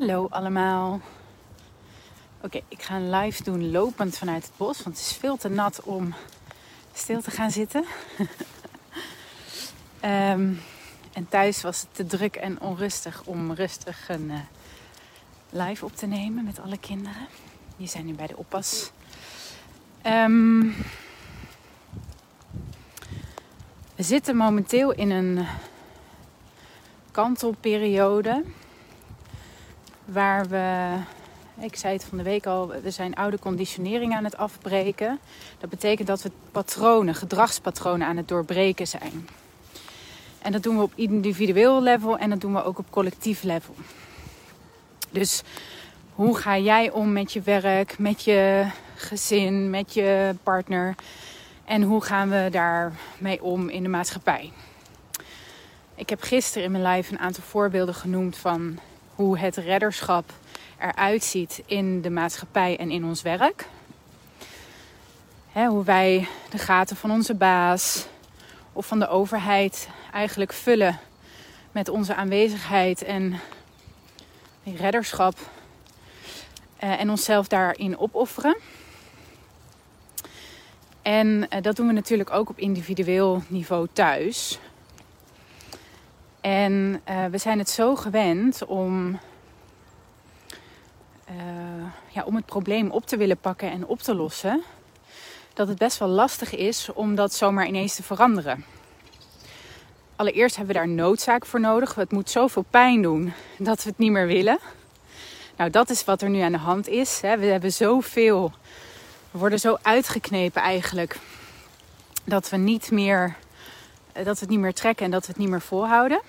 Hallo allemaal. Oké, ik ga een live doen lopend vanuit het bos, want het is veel te nat om stil te gaan zitten. Ehm, en thuis was het te druk en onrustig om rustig een uh, live op te nemen met alle kinderen. Die zijn nu bij de oppas. Ehm, we zitten momenteel in een kantelperiode waar we, ik zei het van de week al, we zijn oude conditionering aan het afbreken. Dat betekent dat we patronen, gedragspatronen aan het doorbreken zijn. En dat doen we op individueel level en dat doen we ook op collectief level. Dus hoe ga jij om met je werk, met je gezin, met je partner? En hoe gaan we daarmee om in de maatschappij? Ik heb gisteren in mijn live een aantal voorbeelden genoemd van hoe het redderschap eruit ziet in de maatschappij en in ons werk. hoe wij de gaten van onze baas of van de overheid eigenlijk vullen met onze aanwezigheid en redderschap. Uh, en onszelf daarin opofferen. En uh, dat doen we natuurlijk ook op individueel niveau thuis. En uh, we zijn het zo gewend om, uh, ja, om het probleem op te willen pakken en op te lossen, dat het best wel lastig is om dat zomaar ineens te veranderen. Allereerst hebben we daar noodzaak voor nodig. Het moet zoveel pijn doen dat we het niet meer willen. Nou, dat is wat er nu aan de hand is. Hè. We hebben zoveel, we worden zo uitgeknepen eigenlijk, dat we niet meer eh, dat we het niet meer trekken en dat we het niet meer volhouden.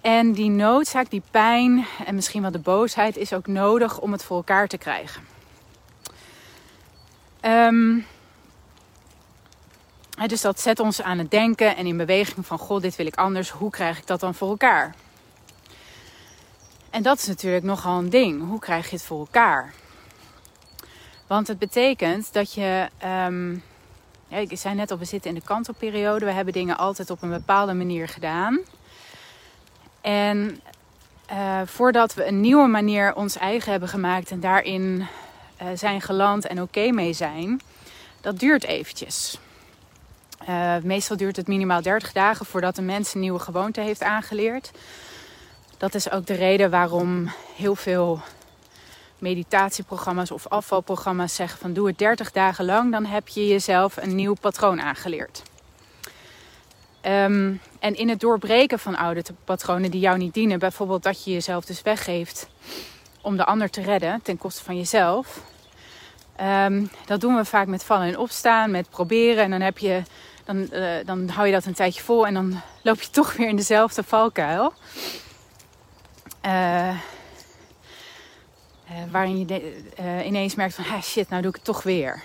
En die noodzaak, die pijn en misschien wel de boosheid is ook nodig om het voor elkaar te krijgen. Um, dus dat zet ons aan het denken en in beweging van: God, dit wil ik anders. Hoe krijg ik dat dan voor elkaar? En dat is natuurlijk nogal een ding. Hoe krijg je het voor elkaar? Want het betekent dat je um, ik zei net al, we zitten in de kantelperiode. We hebben dingen altijd op een bepaalde manier gedaan. En uh, voordat we een nieuwe manier ons eigen hebben gemaakt en daarin uh, zijn geland en oké mee zijn, dat duurt eventjes. Uh, meestal duurt het minimaal 30 dagen voordat een mens een nieuwe gewoonte heeft aangeleerd. Dat is ook de reden waarom heel veel meditatieprogramma's of afvalprogramma's zeggen van doe het 30 dagen lang, dan heb je jezelf een nieuw patroon aangeleerd. Um, en in het doorbreken van oude patronen die jou niet dienen, bijvoorbeeld dat je jezelf dus weggeeft om de ander te redden ten koste van jezelf. Um, dat doen we vaak met vallen en opstaan, met proberen. En dan, heb je, dan, uh, dan hou je dat een tijdje vol en dan loop je toch weer in dezelfde valkuil. Uh, uh, waarin je de, uh, ineens merkt van, shit, nou doe ik het toch weer.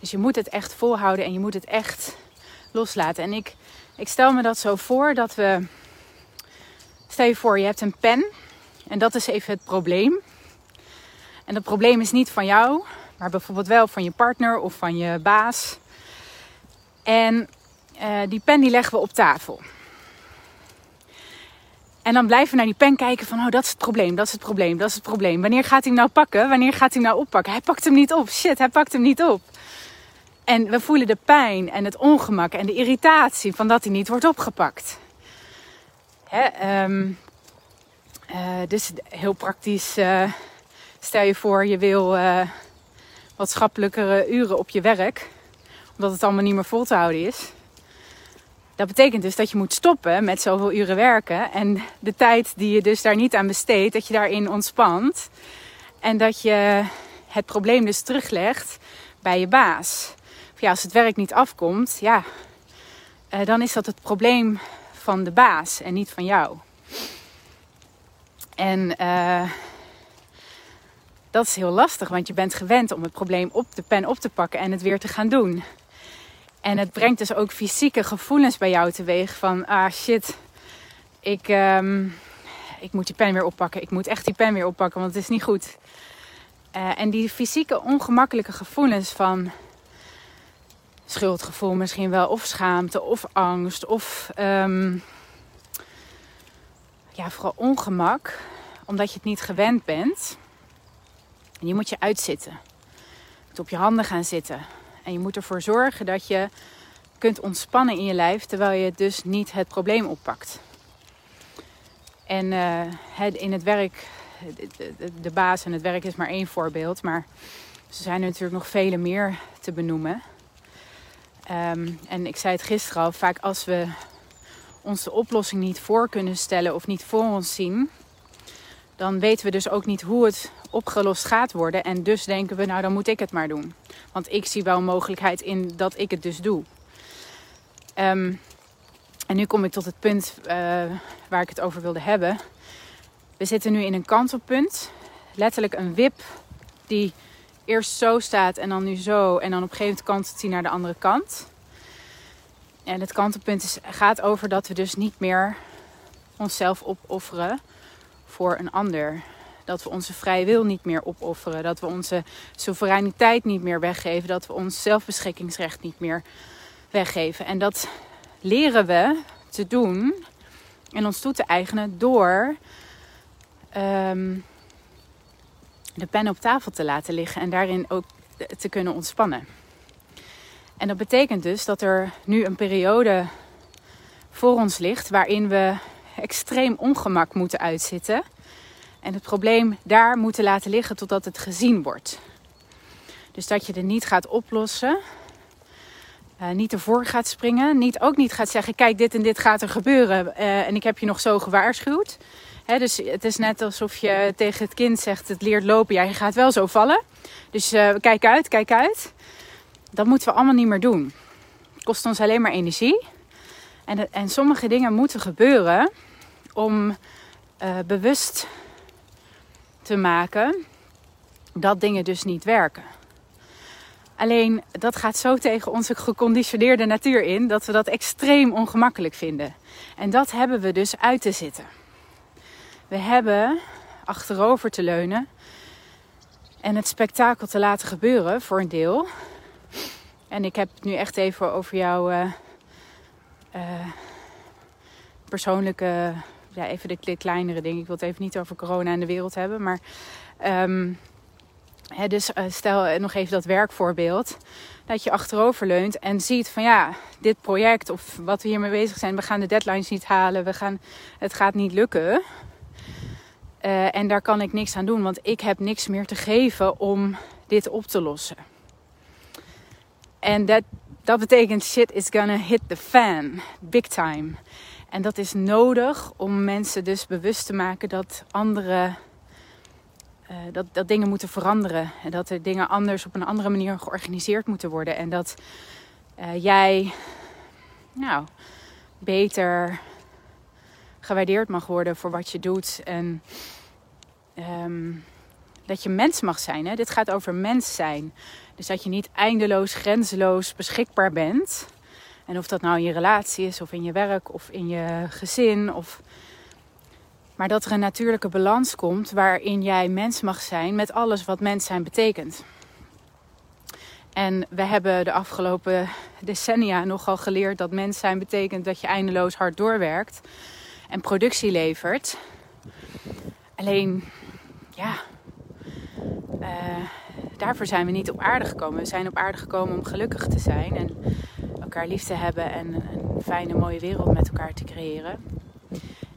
Dus je moet het echt volhouden en je moet het echt loslaten. En ik, ik stel me dat zo voor dat we. Stel je voor, je hebt een pen. En dat is even het probleem. En dat probleem is niet van jou, maar bijvoorbeeld wel van je partner of van je baas. En uh, die pen die leggen we op tafel. En dan blijven we naar die pen kijken van, oh, dat is het probleem, dat is het probleem, dat is het probleem. Wanneer gaat hij nou pakken? Wanneer gaat hij nou oppakken? Hij pakt hem niet op. Shit, hij pakt hem niet op. En we voelen de pijn en het ongemak en de irritatie van dat hij niet wordt opgepakt. Hè, um, uh, dus heel praktisch, uh, stel je voor je wil uh, wat schappelijkere uren op je werk, omdat het allemaal niet meer vol te houden is. Dat betekent dus dat je moet stoppen met zoveel uren werken. En de tijd die je dus daar niet aan besteedt, dat je daarin ontspant. En dat je het probleem dus teruglegt bij je baas. Ja, als het werk niet afkomt, ja, uh, dan is dat het probleem van de baas en niet van jou. En uh, dat is heel lastig, want je bent gewend om het probleem op de pen op te pakken en het weer te gaan doen. En het brengt dus ook fysieke gevoelens bij jou teweeg van ah shit, ik, um, ik moet die pen weer oppakken. Ik moet echt die pen weer oppakken, want het is niet goed. Uh, en die fysieke ongemakkelijke gevoelens van schuldgevoel misschien wel, of schaamte, of angst, of um, ja, vooral ongemak, omdat je het niet gewend bent. En je moet je uitzitten. Je moet op je handen gaan zitten. En je moet ervoor zorgen dat je kunt ontspannen in je lijf, terwijl je dus niet het probleem oppakt. En uh, in het werk, de, baas en het werk is maar één voorbeeld, maar er zijn er natuurlijk nog vele meer te benoemen. Um, en ik zei het gisteren al, vaak als we ons de oplossing niet voor kunnen stellen of niet voor ons zien, dan weten we dus ook niet hoe het opgelost gaat worden. En dus denken we, nou dan moet ik het maar doen. Want ik zie wel mogelijkheid in dat ik het dus doe. Um, en nu kom ik tot het punt uh, waar ik het over wilde hebben. We zitten nu in een kantelpunt. Letterlijk een wip die eerst zo staat en dan nu zo. En dan op een gegeven moment kantelt hij naar de andere kant. En het kantelpunt is, gaat over dat we dus niet meer onszelf opofferen voor een ander. Dat we onze vrije wil niet meer opofferen. Dat we onze soevereiniteit niet meer weggeven. Dat we ons zelfbeschikkingsrecht niet meer weggeven. En dat leren we te doen en ons toe te eigenen door um, de pen op tafel te laten liggen en daarin ook te kunnen ontspannen. En dat betekent dus dat er nu een periode voor ons ligt waarin we extreem ongemak moeten uitzitten. En het probleem daar moeten laten liggen totdat het gezien wordt. Dus dat je er niet gaat oplossen. Uh, niet ervoor gaat springen. Niet, ook niet gaat zeggen: kijk, dit en dit gaat er gebeuren. Uh, en ik heb je nog zo gewaarschuwd. Hè, dus het is net alsof je tegen het kind zegt: het leert lopen. Ja, je gaat wel zo vallen. Dus uh, kijk uit, kijk uit. Dat moeten we allemaal niet meer doen. Het kost ons alleen maar energie. En, en sommige dingen moeten gebeuren om bewust te maken dat dingen dus niet werken. Alleen dat gaat zo tegen onze geconditioneerde natuur in dat we dat extreem ongemakkelijk vinden. En dat hebben we dus uit te zitten. We hebben achterover te leunen en het spektakel te laten gebeuren voor een deel. En ik heb het nu echt even over jouw uh, persoonlijke, ja, even de kleinere dingen. Ik wil het even niet over corona en de wereld hebben, maar um, dus uh, stel uh, nog even dat werkvoorbeeld. Dat je achterover leunt en ziet van ja, dit project of wat we hiermee bezig zijn, we gaan de deadlines niet halen, we gaan, het gaat niet lukken. En daar kan ik niks aan doen, want ik heb niks meer te geven om dit op te lossen. En dat, dat betekent shit is gonna hit the fan, big time. En dat is nodig om mensen dus bewust te maken dat andere uh, dat, dat dingen moeten veranderen. En dat er dingen anders op een andere manier georganiseerd moeten worden. En dat uh, jij nou, beter gewaardeerd mag worden voor wat je doet. En um, dat je mens mag zijn. Hè? Dit gaat over mens zijn. Dus dat je niet eindeloos, grenzeloos beschikbaar bent. En of dat nou in je relatie is, of in je werk, of in je gezin, of maar dat er een natuurlijke balans komt waarin jij mens mag zijn met alles wat mens zijn betekent. En we hebben de afgelopen decennia nogal geleerd dat mens zijn betekent dat je eindeloos hard doorwerkt en productie levert. Alleen, ja, uh, daarvoor zijn we niet op aarde gekomen. We zijn op aarde gekomen om gelukkig te zijn en elkaar lief te hebben en een fijne, mooie wereld met elkaar te creëren.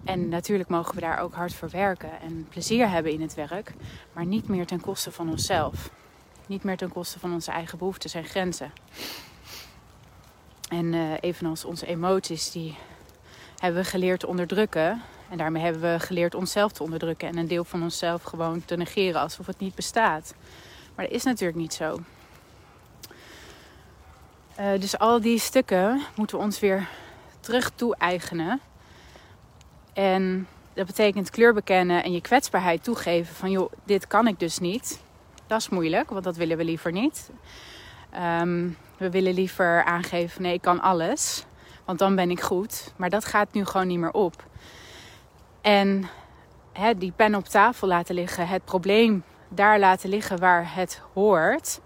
En natuurlijk mogen we daar ook hard voor werken en plezier hebben in het werk, maar niet meer ten koste van onszelf. Niet meer ten koste van onze eigen behoeften en grenzen. En uh, evenals onze emoties, die hebben we geleerd te onderdrukken. En daarmee hebben we geleerd onszelf te onderdrukken en een deel van onszelf gewoon te negeren alsof het niet bestaat. Maar dat is natuurlijk niet zo. Uh, dus al die stukken moeten we ons weer terug toe-eigenen en dat betekent kleur bekennen en je kwetsbaarheid toegeven van joh, dit kan ik dus niet. Dat is moeilijk, want dat willen we liever niet. Um, we willen liever aangeven nee, ik kan alles, want dan ben ik goed. Maar dat gaat nu gewoon niet meer op. En die pen op tafel laten liggen, het probleem daar laten liggen waar het hoort,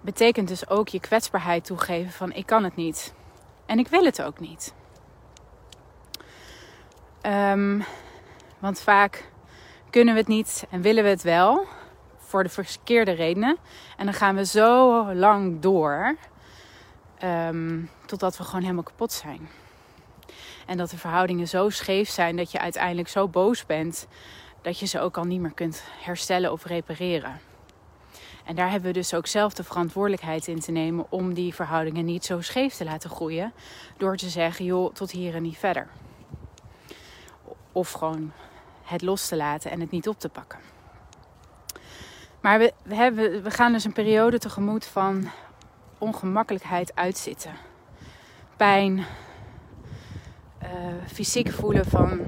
betekent dus ook je kwetsbaarheid toegeven van ik kan het niet. En ik wil het ook niet. Um, Want vaak kunnen we het niet en willen we het wel voor de verkeerde redenen. En dan gaan we zo lang door ehm, totdat we gewoon helemaal kapot zijn. En dat de verhoudingen zo scheef zijn dat je uiteindelijk zo boos bent dat je ze ook al niet meer kunt herstellen of repareren. En daar hebben we dus ook zelf de verantwoordelijkheid in te nemen om die verhoudingen niet zo scheef te laten groeien. Door te zeggen, joh, tot hier en niet verder. Of gewoon het los te laten en het niet op te pakken. Maar we, hebben, we gaan dus een periode tegemoet van ongemakkelijkheid uitzitten. Pijn, uh, fysiek voelen van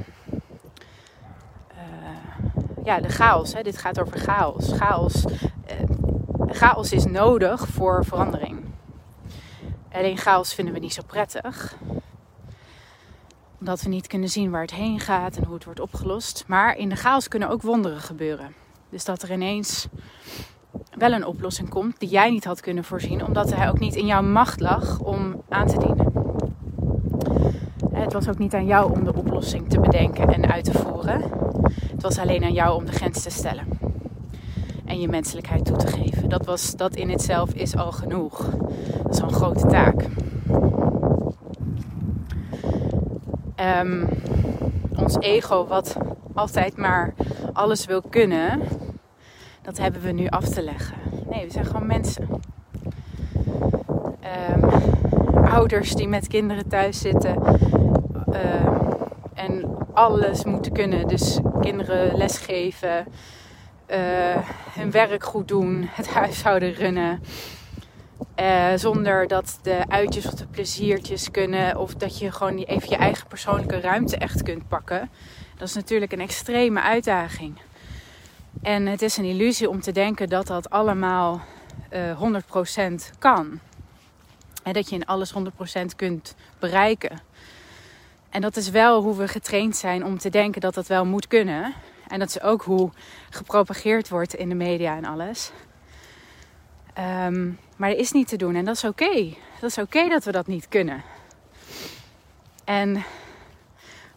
ja, de chaos. Hè. Dit gaat over chaos. Chaos, uh, chaos is nodig voor verandering. Alleen chaos vinden we niet zo prettig omdat we niet kunnen zien waar het heen gaat en hoe het wordt opgelost. Maar in de chaos kunnen ook wonderen gebeuren. Dus dat er ineens wel een oplossing komt die jij niet had kunnen voorzien, omdat hij ook niet in jouw macht lag om aan te dienen. Het was ook niet aan jou om de oplossing te bedenken en uit te voeren. Was alleen aan jou om de grens te stellen. En je menselijkheid toe te geven. Dat, was, dat in itself is al genoeg. Dat is al een grote taak. Um, ons ego, wat altijd maar alles wil kunnen, dat hebben we nu af te leggen. Nee, we zijn gewoon mensen. Um, ouders die met kinderen thuis zitten uh, en alles moeten kunnen. Dus kinderen lesgeven, uh, hun werk goed doen, het huishouden runnen. Uh, zonder dat de uitjes of de pleziertjes kunnen. Of dat je gewoon even je eigen persoonlijke ruimte echt kunt pakken. Dat is natuurlijk een extreme uitdaging. En het is een illusie om te denken dat dat allemaal uh, eh, 100% kan. En dat je in alles 100% kunt bereiken. En dat is wel hoe we getraind zijn om te denken dat dat wel moet kunnen. En dat is ook hoe gepropageerd wordt in de media en alles. Um, maar dat is niet te doen en dat is oké. Dat is oké dat we dat niet kunnen. En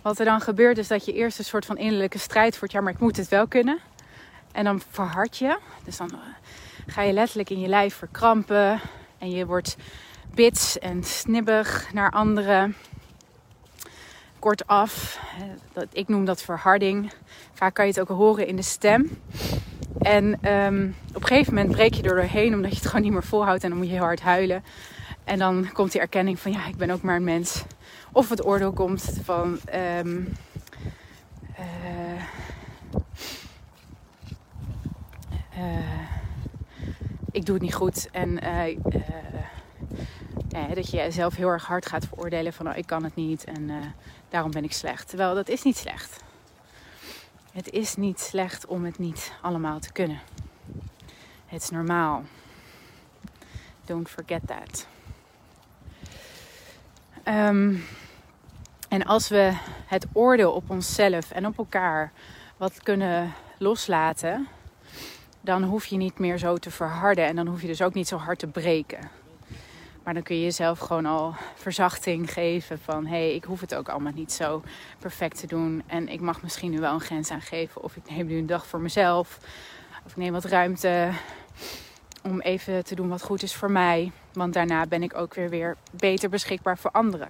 wat er dan gebeurt is dat je eerst een soort van innerlijke strijd voert. Ja, maar ik moet het wel kunnen. En dan verhard je. Dus dan eh, ga je letterlijk in je lijf verkrampen. En je wordt bits en snibbig naar anderen. Kortaf. Ik noem dat verharding. Vaak kan je het ook horen in de stem. En um, op een gegeven moment breek je er doorheen omdat je het gewoon niet meer volhoudt en dan moet je heel hard huilen. En dan komt die erkenning van ja, ik ben ook maar een mens. Of het oordeel komt van um, uh, uh, ik doe het niet goed. En uh, dat je jezelf heel erg hard gaat veroordelen van oh, ik kan het niet en daarom ben ik slecht. Terwijl dat is niet slecht. Het is niet slecht om het niet allemaal te kunnen. Het is normaal. Don't forget that. Um, en als we het oordeel op onszelf en op elkaar wat kunnen loslaten, dan hoef je niet meer zo te verharden en dan hoef je dus ook niet zo hard te breken. Maar dan kun je jezelf gewoon al verzachting geven van hé, hey, ik hoef het ook allemaal niet zo perfect te doen. En ik mag misschien nu wel een grens aangeven. Of ik neem nu een dag voor mezelf. Of ik neem wat ruimte om even te doen wat goed is voor mij. Want daarna ben ik ook weer, weer beter beschikbaar voor anderen.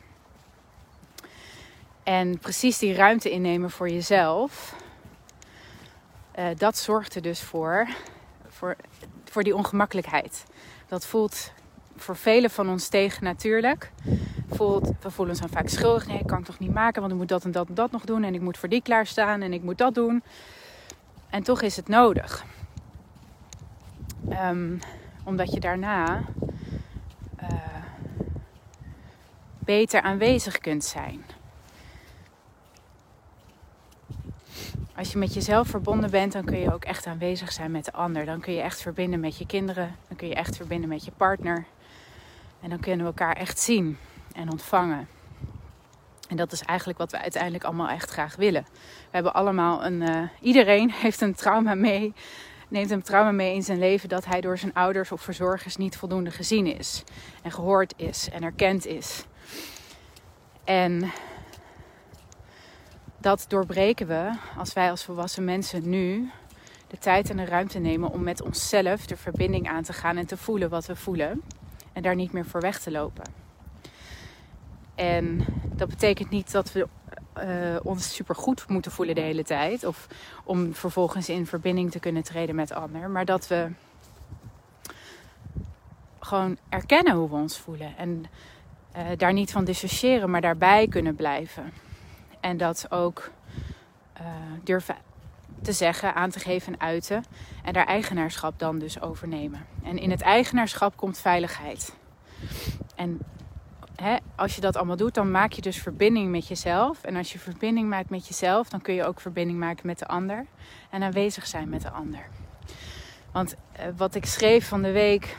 En precies die ruimte innemen voor jezelf. Uh, dat zorgt er dus voor, voor, voor die ongemakkelijkheid. Dat voelt voor velen van ons tegen natuurlijk. Voelt, we voelen ons dan vaak schuldig. Nee, ik kan het toch niet maken, want ik moet dat en dat en dat nog doen. En ik moet voor die klaarstaan en ik moet dat doen. En toch is het nodig. Um, omdat je daarna uh, beter aanwezig kunt zijn. Als je met jezelf verbonden bent, dan kun je ook echt aanwezig zijn met de ander. Dan kun je echt verbinden met je kinderen. Dan kun je echt verbinden met je partner. En dan kunnen we elkaar echt zien en ontvangen. En dat is eigenlijk wat we uiteindelijk allemaal echt graag willen. We hebben allemaal een. Uh, iedereen heeft een trauma mee. Neemt een trauma mee in zijn leven dat hij door zijn ouders of verzorgers niet voldoende gezien is. En gehoord is en erkend is. En dat doorbreken we als wij als volwassen mensen nu de tijd en de ruimte nemen om met onszelf de verbinding aan te gaan en te voelen wat we voelen. En daar niet meer voor weg te lopen. En dat betekent niet dat we uh, ons supergoed moeten voelen de hele tijd. Of om vervolgens in verbinding te kunnen treden met ander. Maar dat we gewoon erkennen hoe we ons voelen. En uh, daar niet van dissociëren, maar daarbij kunnen blijven. En dat ook uh, durven te zeggen, aan te geven en uiten. En daar eigenaarschap dan dus overnemen. En in het eigenaarschap komt veiligheid. En als je dat allemaal doet, dan maak je dus verbinding met jezelf. En als je verbinding maakt met jezelf, dan kun je ook verbinding maken met de ander. En aanwezig zijn met de ander. Want uh, wat ik schreef van de week,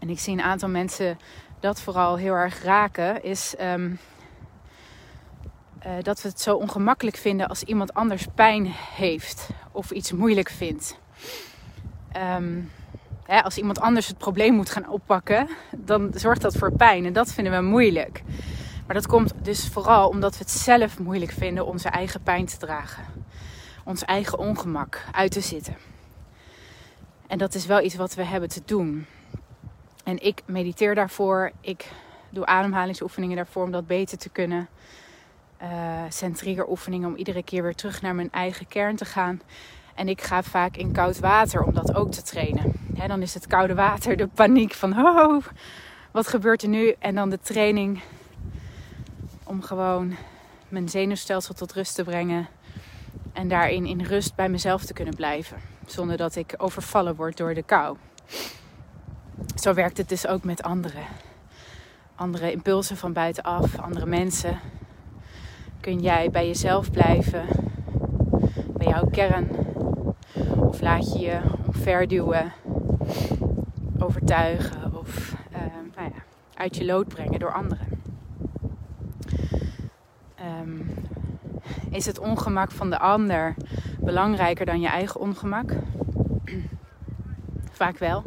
en ik zie een aantal mensen dat vooral heel erg raken, is um, uh, dat we het zo ongemakkelijk vinden als iemand anders pijn heeft of iets moeilijk vindt. Um, hè, als iemand anders het probleem moet gaan oppakken, dan zorgt dat voor pijn en dat vinden we moeilijk. Maar dat komt dus vooral omdat we het zelf moeilijk vinden onze eigen pijn te dragen. Ons eigen ongemak uit te zitten. En dat is wel iets wat we hebben te doen. En ik mediteer daarvoor. Ik doe ademhalingsoefeningen daarvoor om dat beter te kunnen. Uh, centriegeroefeningen om iedere keer weer terug naar mijn eigen kern te gaan. En ik ga vaak in koud water om dat ook te trainen. dan is het koude water de paniek van, oh, wat gebeurt er nu? En dan de training om gewoon mijn zenuwstelsel tot rust te brengen. En daarin in rust bij mezelf te kunnen blijven. Zonder dat ik overvallen word door de kou. Zo werkt het dus ook met anderen. Andere impulsen van buitenaf, andere mensen. Kun jij bij jezelf blijven, bij jouw kern. Of laat je je omverduwen, overtuigen of uh, nou ja, uit je lood brengen door anderen. Um, is het ongemak van de ander belangrijker dan je eigen ongemak? Vaak wel.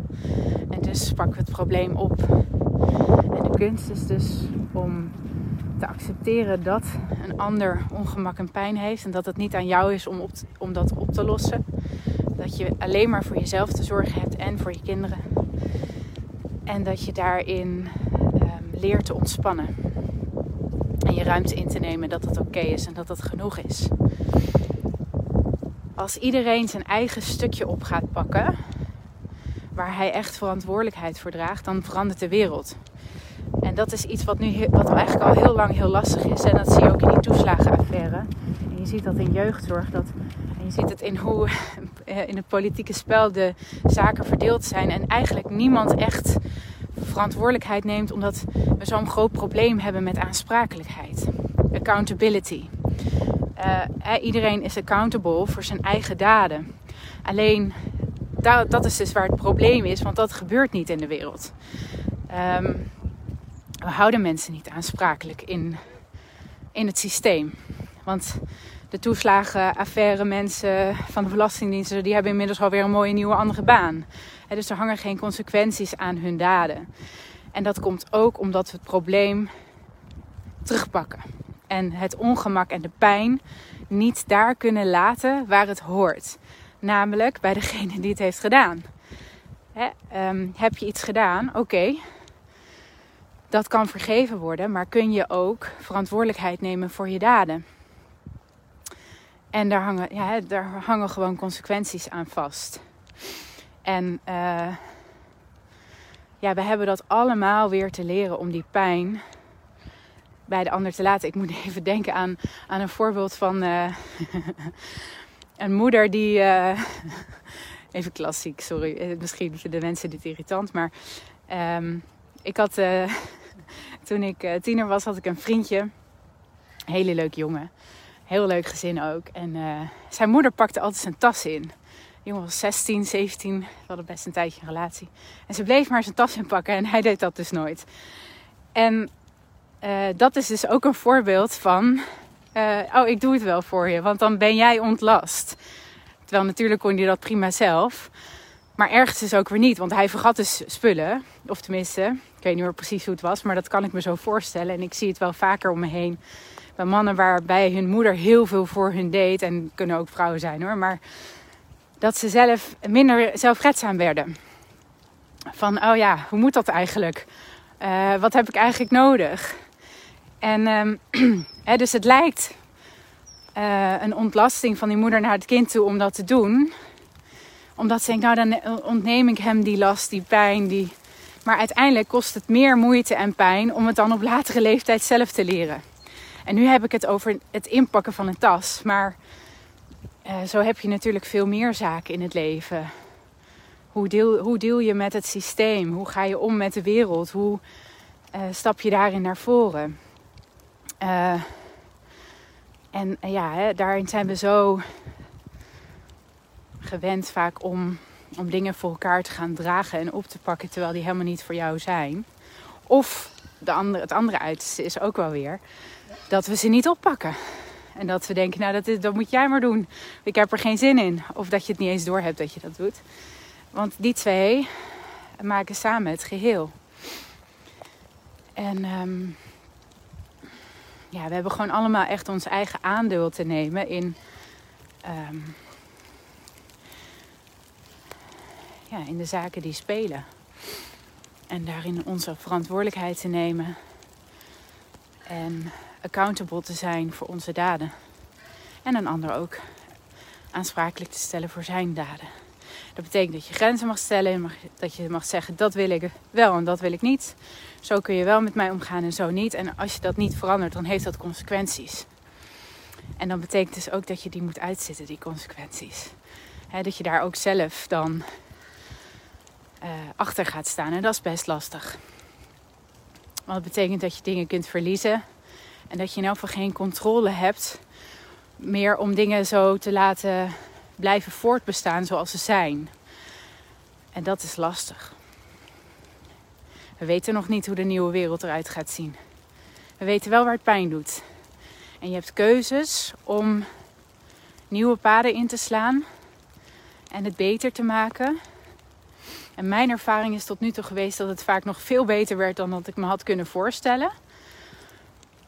En dus pakken we het probleem op. En de kunst is dus om te accepteren dat een ander ongemak en pijn heeft. En dat het niet aan jou is om, om dat op te lossen. Dat je alleen maar voor jezelf te zorgen hebt en voor je kinderen. En dat je daarin um, leert te ontspannen. En je ruimte in te nemen dat het oké is en dat het genoeg is. Als iedereen zijn eigen stukje op gaat pakken, waar hij echt verantwoordelijkheid voor draagt, dan verandert de wereld. En dat is iets wat nu wat eigenlijk al heel lang heel lastig is. En dat zie je ook in die toeslagenaffaire. En je ziet dat in jeugdzorg. Dat, en je ziet het in hoe in het politieke spel de zaken verdeeld zijn. En eigenlijk niemand echt verantwoordelijkheid neemt omdat we zo'n groot probleem hebben met aansprakelijkheid. Accountability. Uh, iedereen is accountable voor zijn eigen daden. Alleen dat, dat is dus waar het probleem is, want dat gebeurt niet in de wereld. Um, we houden mensen niet aansprakelijk in, in het systeem. Want de toeslagenaffaire mensen van de belastingdiensten, die hebben inmiddels alweer een mooie nieuwe andere baan. dus er hangen geen consequenties aan hun daden. En dat komt ook omdat we het probleem terugpakken. En het ongemak en de pijn niet daar kunnen laten waar het hoort. Namelijk bij degene die het heeft gedaan. um, heb je iets gedaan? Oké, dat kan vergeven worden, maar kun je ook verantwoordelijkheid nemen voor je daden. En daar hangen, ja, daar hangen gewoon consequenties aan vast. En uh, ja, we hebben dat allemaal weer te leren om die pijn bij de ander te laten. Ik moet even denken aan, aan een voorbeeld van uh, een moeder die. Uh, even klassiek, sorry. Misschien vinden de mensen dit irritant, maar um, ik had toen ik uh, tiener was, had ik een vriendje. Hele leuk jongen. Heel leuk gezin ook. En uh, zijn moeder pakte altijd zijn tas in. De jongen was 16, 17. We hadden best een tijdje een relatie. En ze bleef maar zijn tas inpakken en hij deed dat dus nooit. En uh, dat is dus ook een voorbeeld van... oh, ik doe het wel voor je, want dan ben jij ontlast. Terwijl natuurlijk kon hij dat prima zelf. Maar ergens is ook weer niet, want hij vergat dus spullen. Of tenminste, ik weet niet meer precies hoe het was, maar dat kan ik me zo voorstellen. En ik zie het wel vaker om me heen Bij mannen waarbij hun moeder heel veel voor hun deed. En kunnen ook vrouwen zijn hoor. Maar dat ze zelf minder zelfredzaam werden. Van, oh ja, hoe moet dat eigenlijk? Uh, wat heb ik eigenlijk nodig? En um, dus het lijkt uh, een ontlasting van die moeder naar het kind toe om dat te doen. Omdat ze denkt, nou dan ontneem ik hem die last, die pijn. Die... Maar uiteindelijk kost het meer moeite en pijn om het dan op latere leeftijd zelf te leren. En nu heb ik het over het inpakken van een tas. Maar uh, zo heb je natuurlijk veel meer zaken in het leven. Hoe deel, hoe deel je met het systeem? Hoe ga je om met de wereld? Hoe uh, stap je daarin naar voren? Uh, en ja, hè, daarin zijn we zo gewend vaak om, om dingen voor elkaar te gaan dragen en op te pakken terwijl die helemaal niet voor jou zijn. Of de andere, het andere uiterste is ook wel weer dat we ze niet oppakken. En dat we denken, nou dat, is, dat moet jij maar doen. Ik heb er geen zin in. Of dat je het niet eens door hebt dat je dat doet. Want die twee maken samen het geheel. En um, ja, we hebben gewoon allemaal echt ons eigen aandeel te nemen in, um, ja, in de zaken die spelen. En daarin onze verantwoordelijkheid te nemen. En accountable te zijn voor onze daden. En een ander ook aansprakelijk te stellen voor zijn daden. Dat betekent dat je grenzen mag stellen. Dat je mag zeggen dat wil ik wel en dat wil ik niet. Zo kun je wel met mij omgaan en zo niet. En als je dat niet verandert, dan heeft dat consequenties. En dan betekent dus ook dat je die moet uitzitten, die consequenties. dat je daar ook zelf dan uh, achter gaat staan. En dat is best lastig. Want het betekent dat je dingen kunt verliezen. En dat je in elk geval geen controle hebt meer om dingen zo te laten blijven voortbestaan zoals ze zijn. En dat is lastig. We weten nog niet hoe de nieuwe wereld eruit gaat zien. We weten wel waar het pijn doet. En je hebt keuzes om nieuwe paden in te slaan en het beter te maken. En mijn ervaring is tot nu toe geweest dat het vaak nog veel beter werd dan dat ik me had kunnen voorstellen.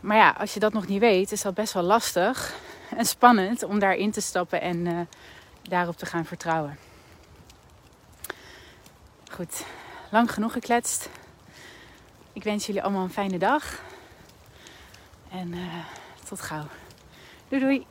Maar ja, als je dat nog niet weet, is dat best wel lastig en spannend om daarin te stappen en uh, daarop te gaan vertrouwen. Goed, lang genoeg gekletst. Ik wens jullie allemaal een fijne dag. En uh, tot gauw. Doei doei.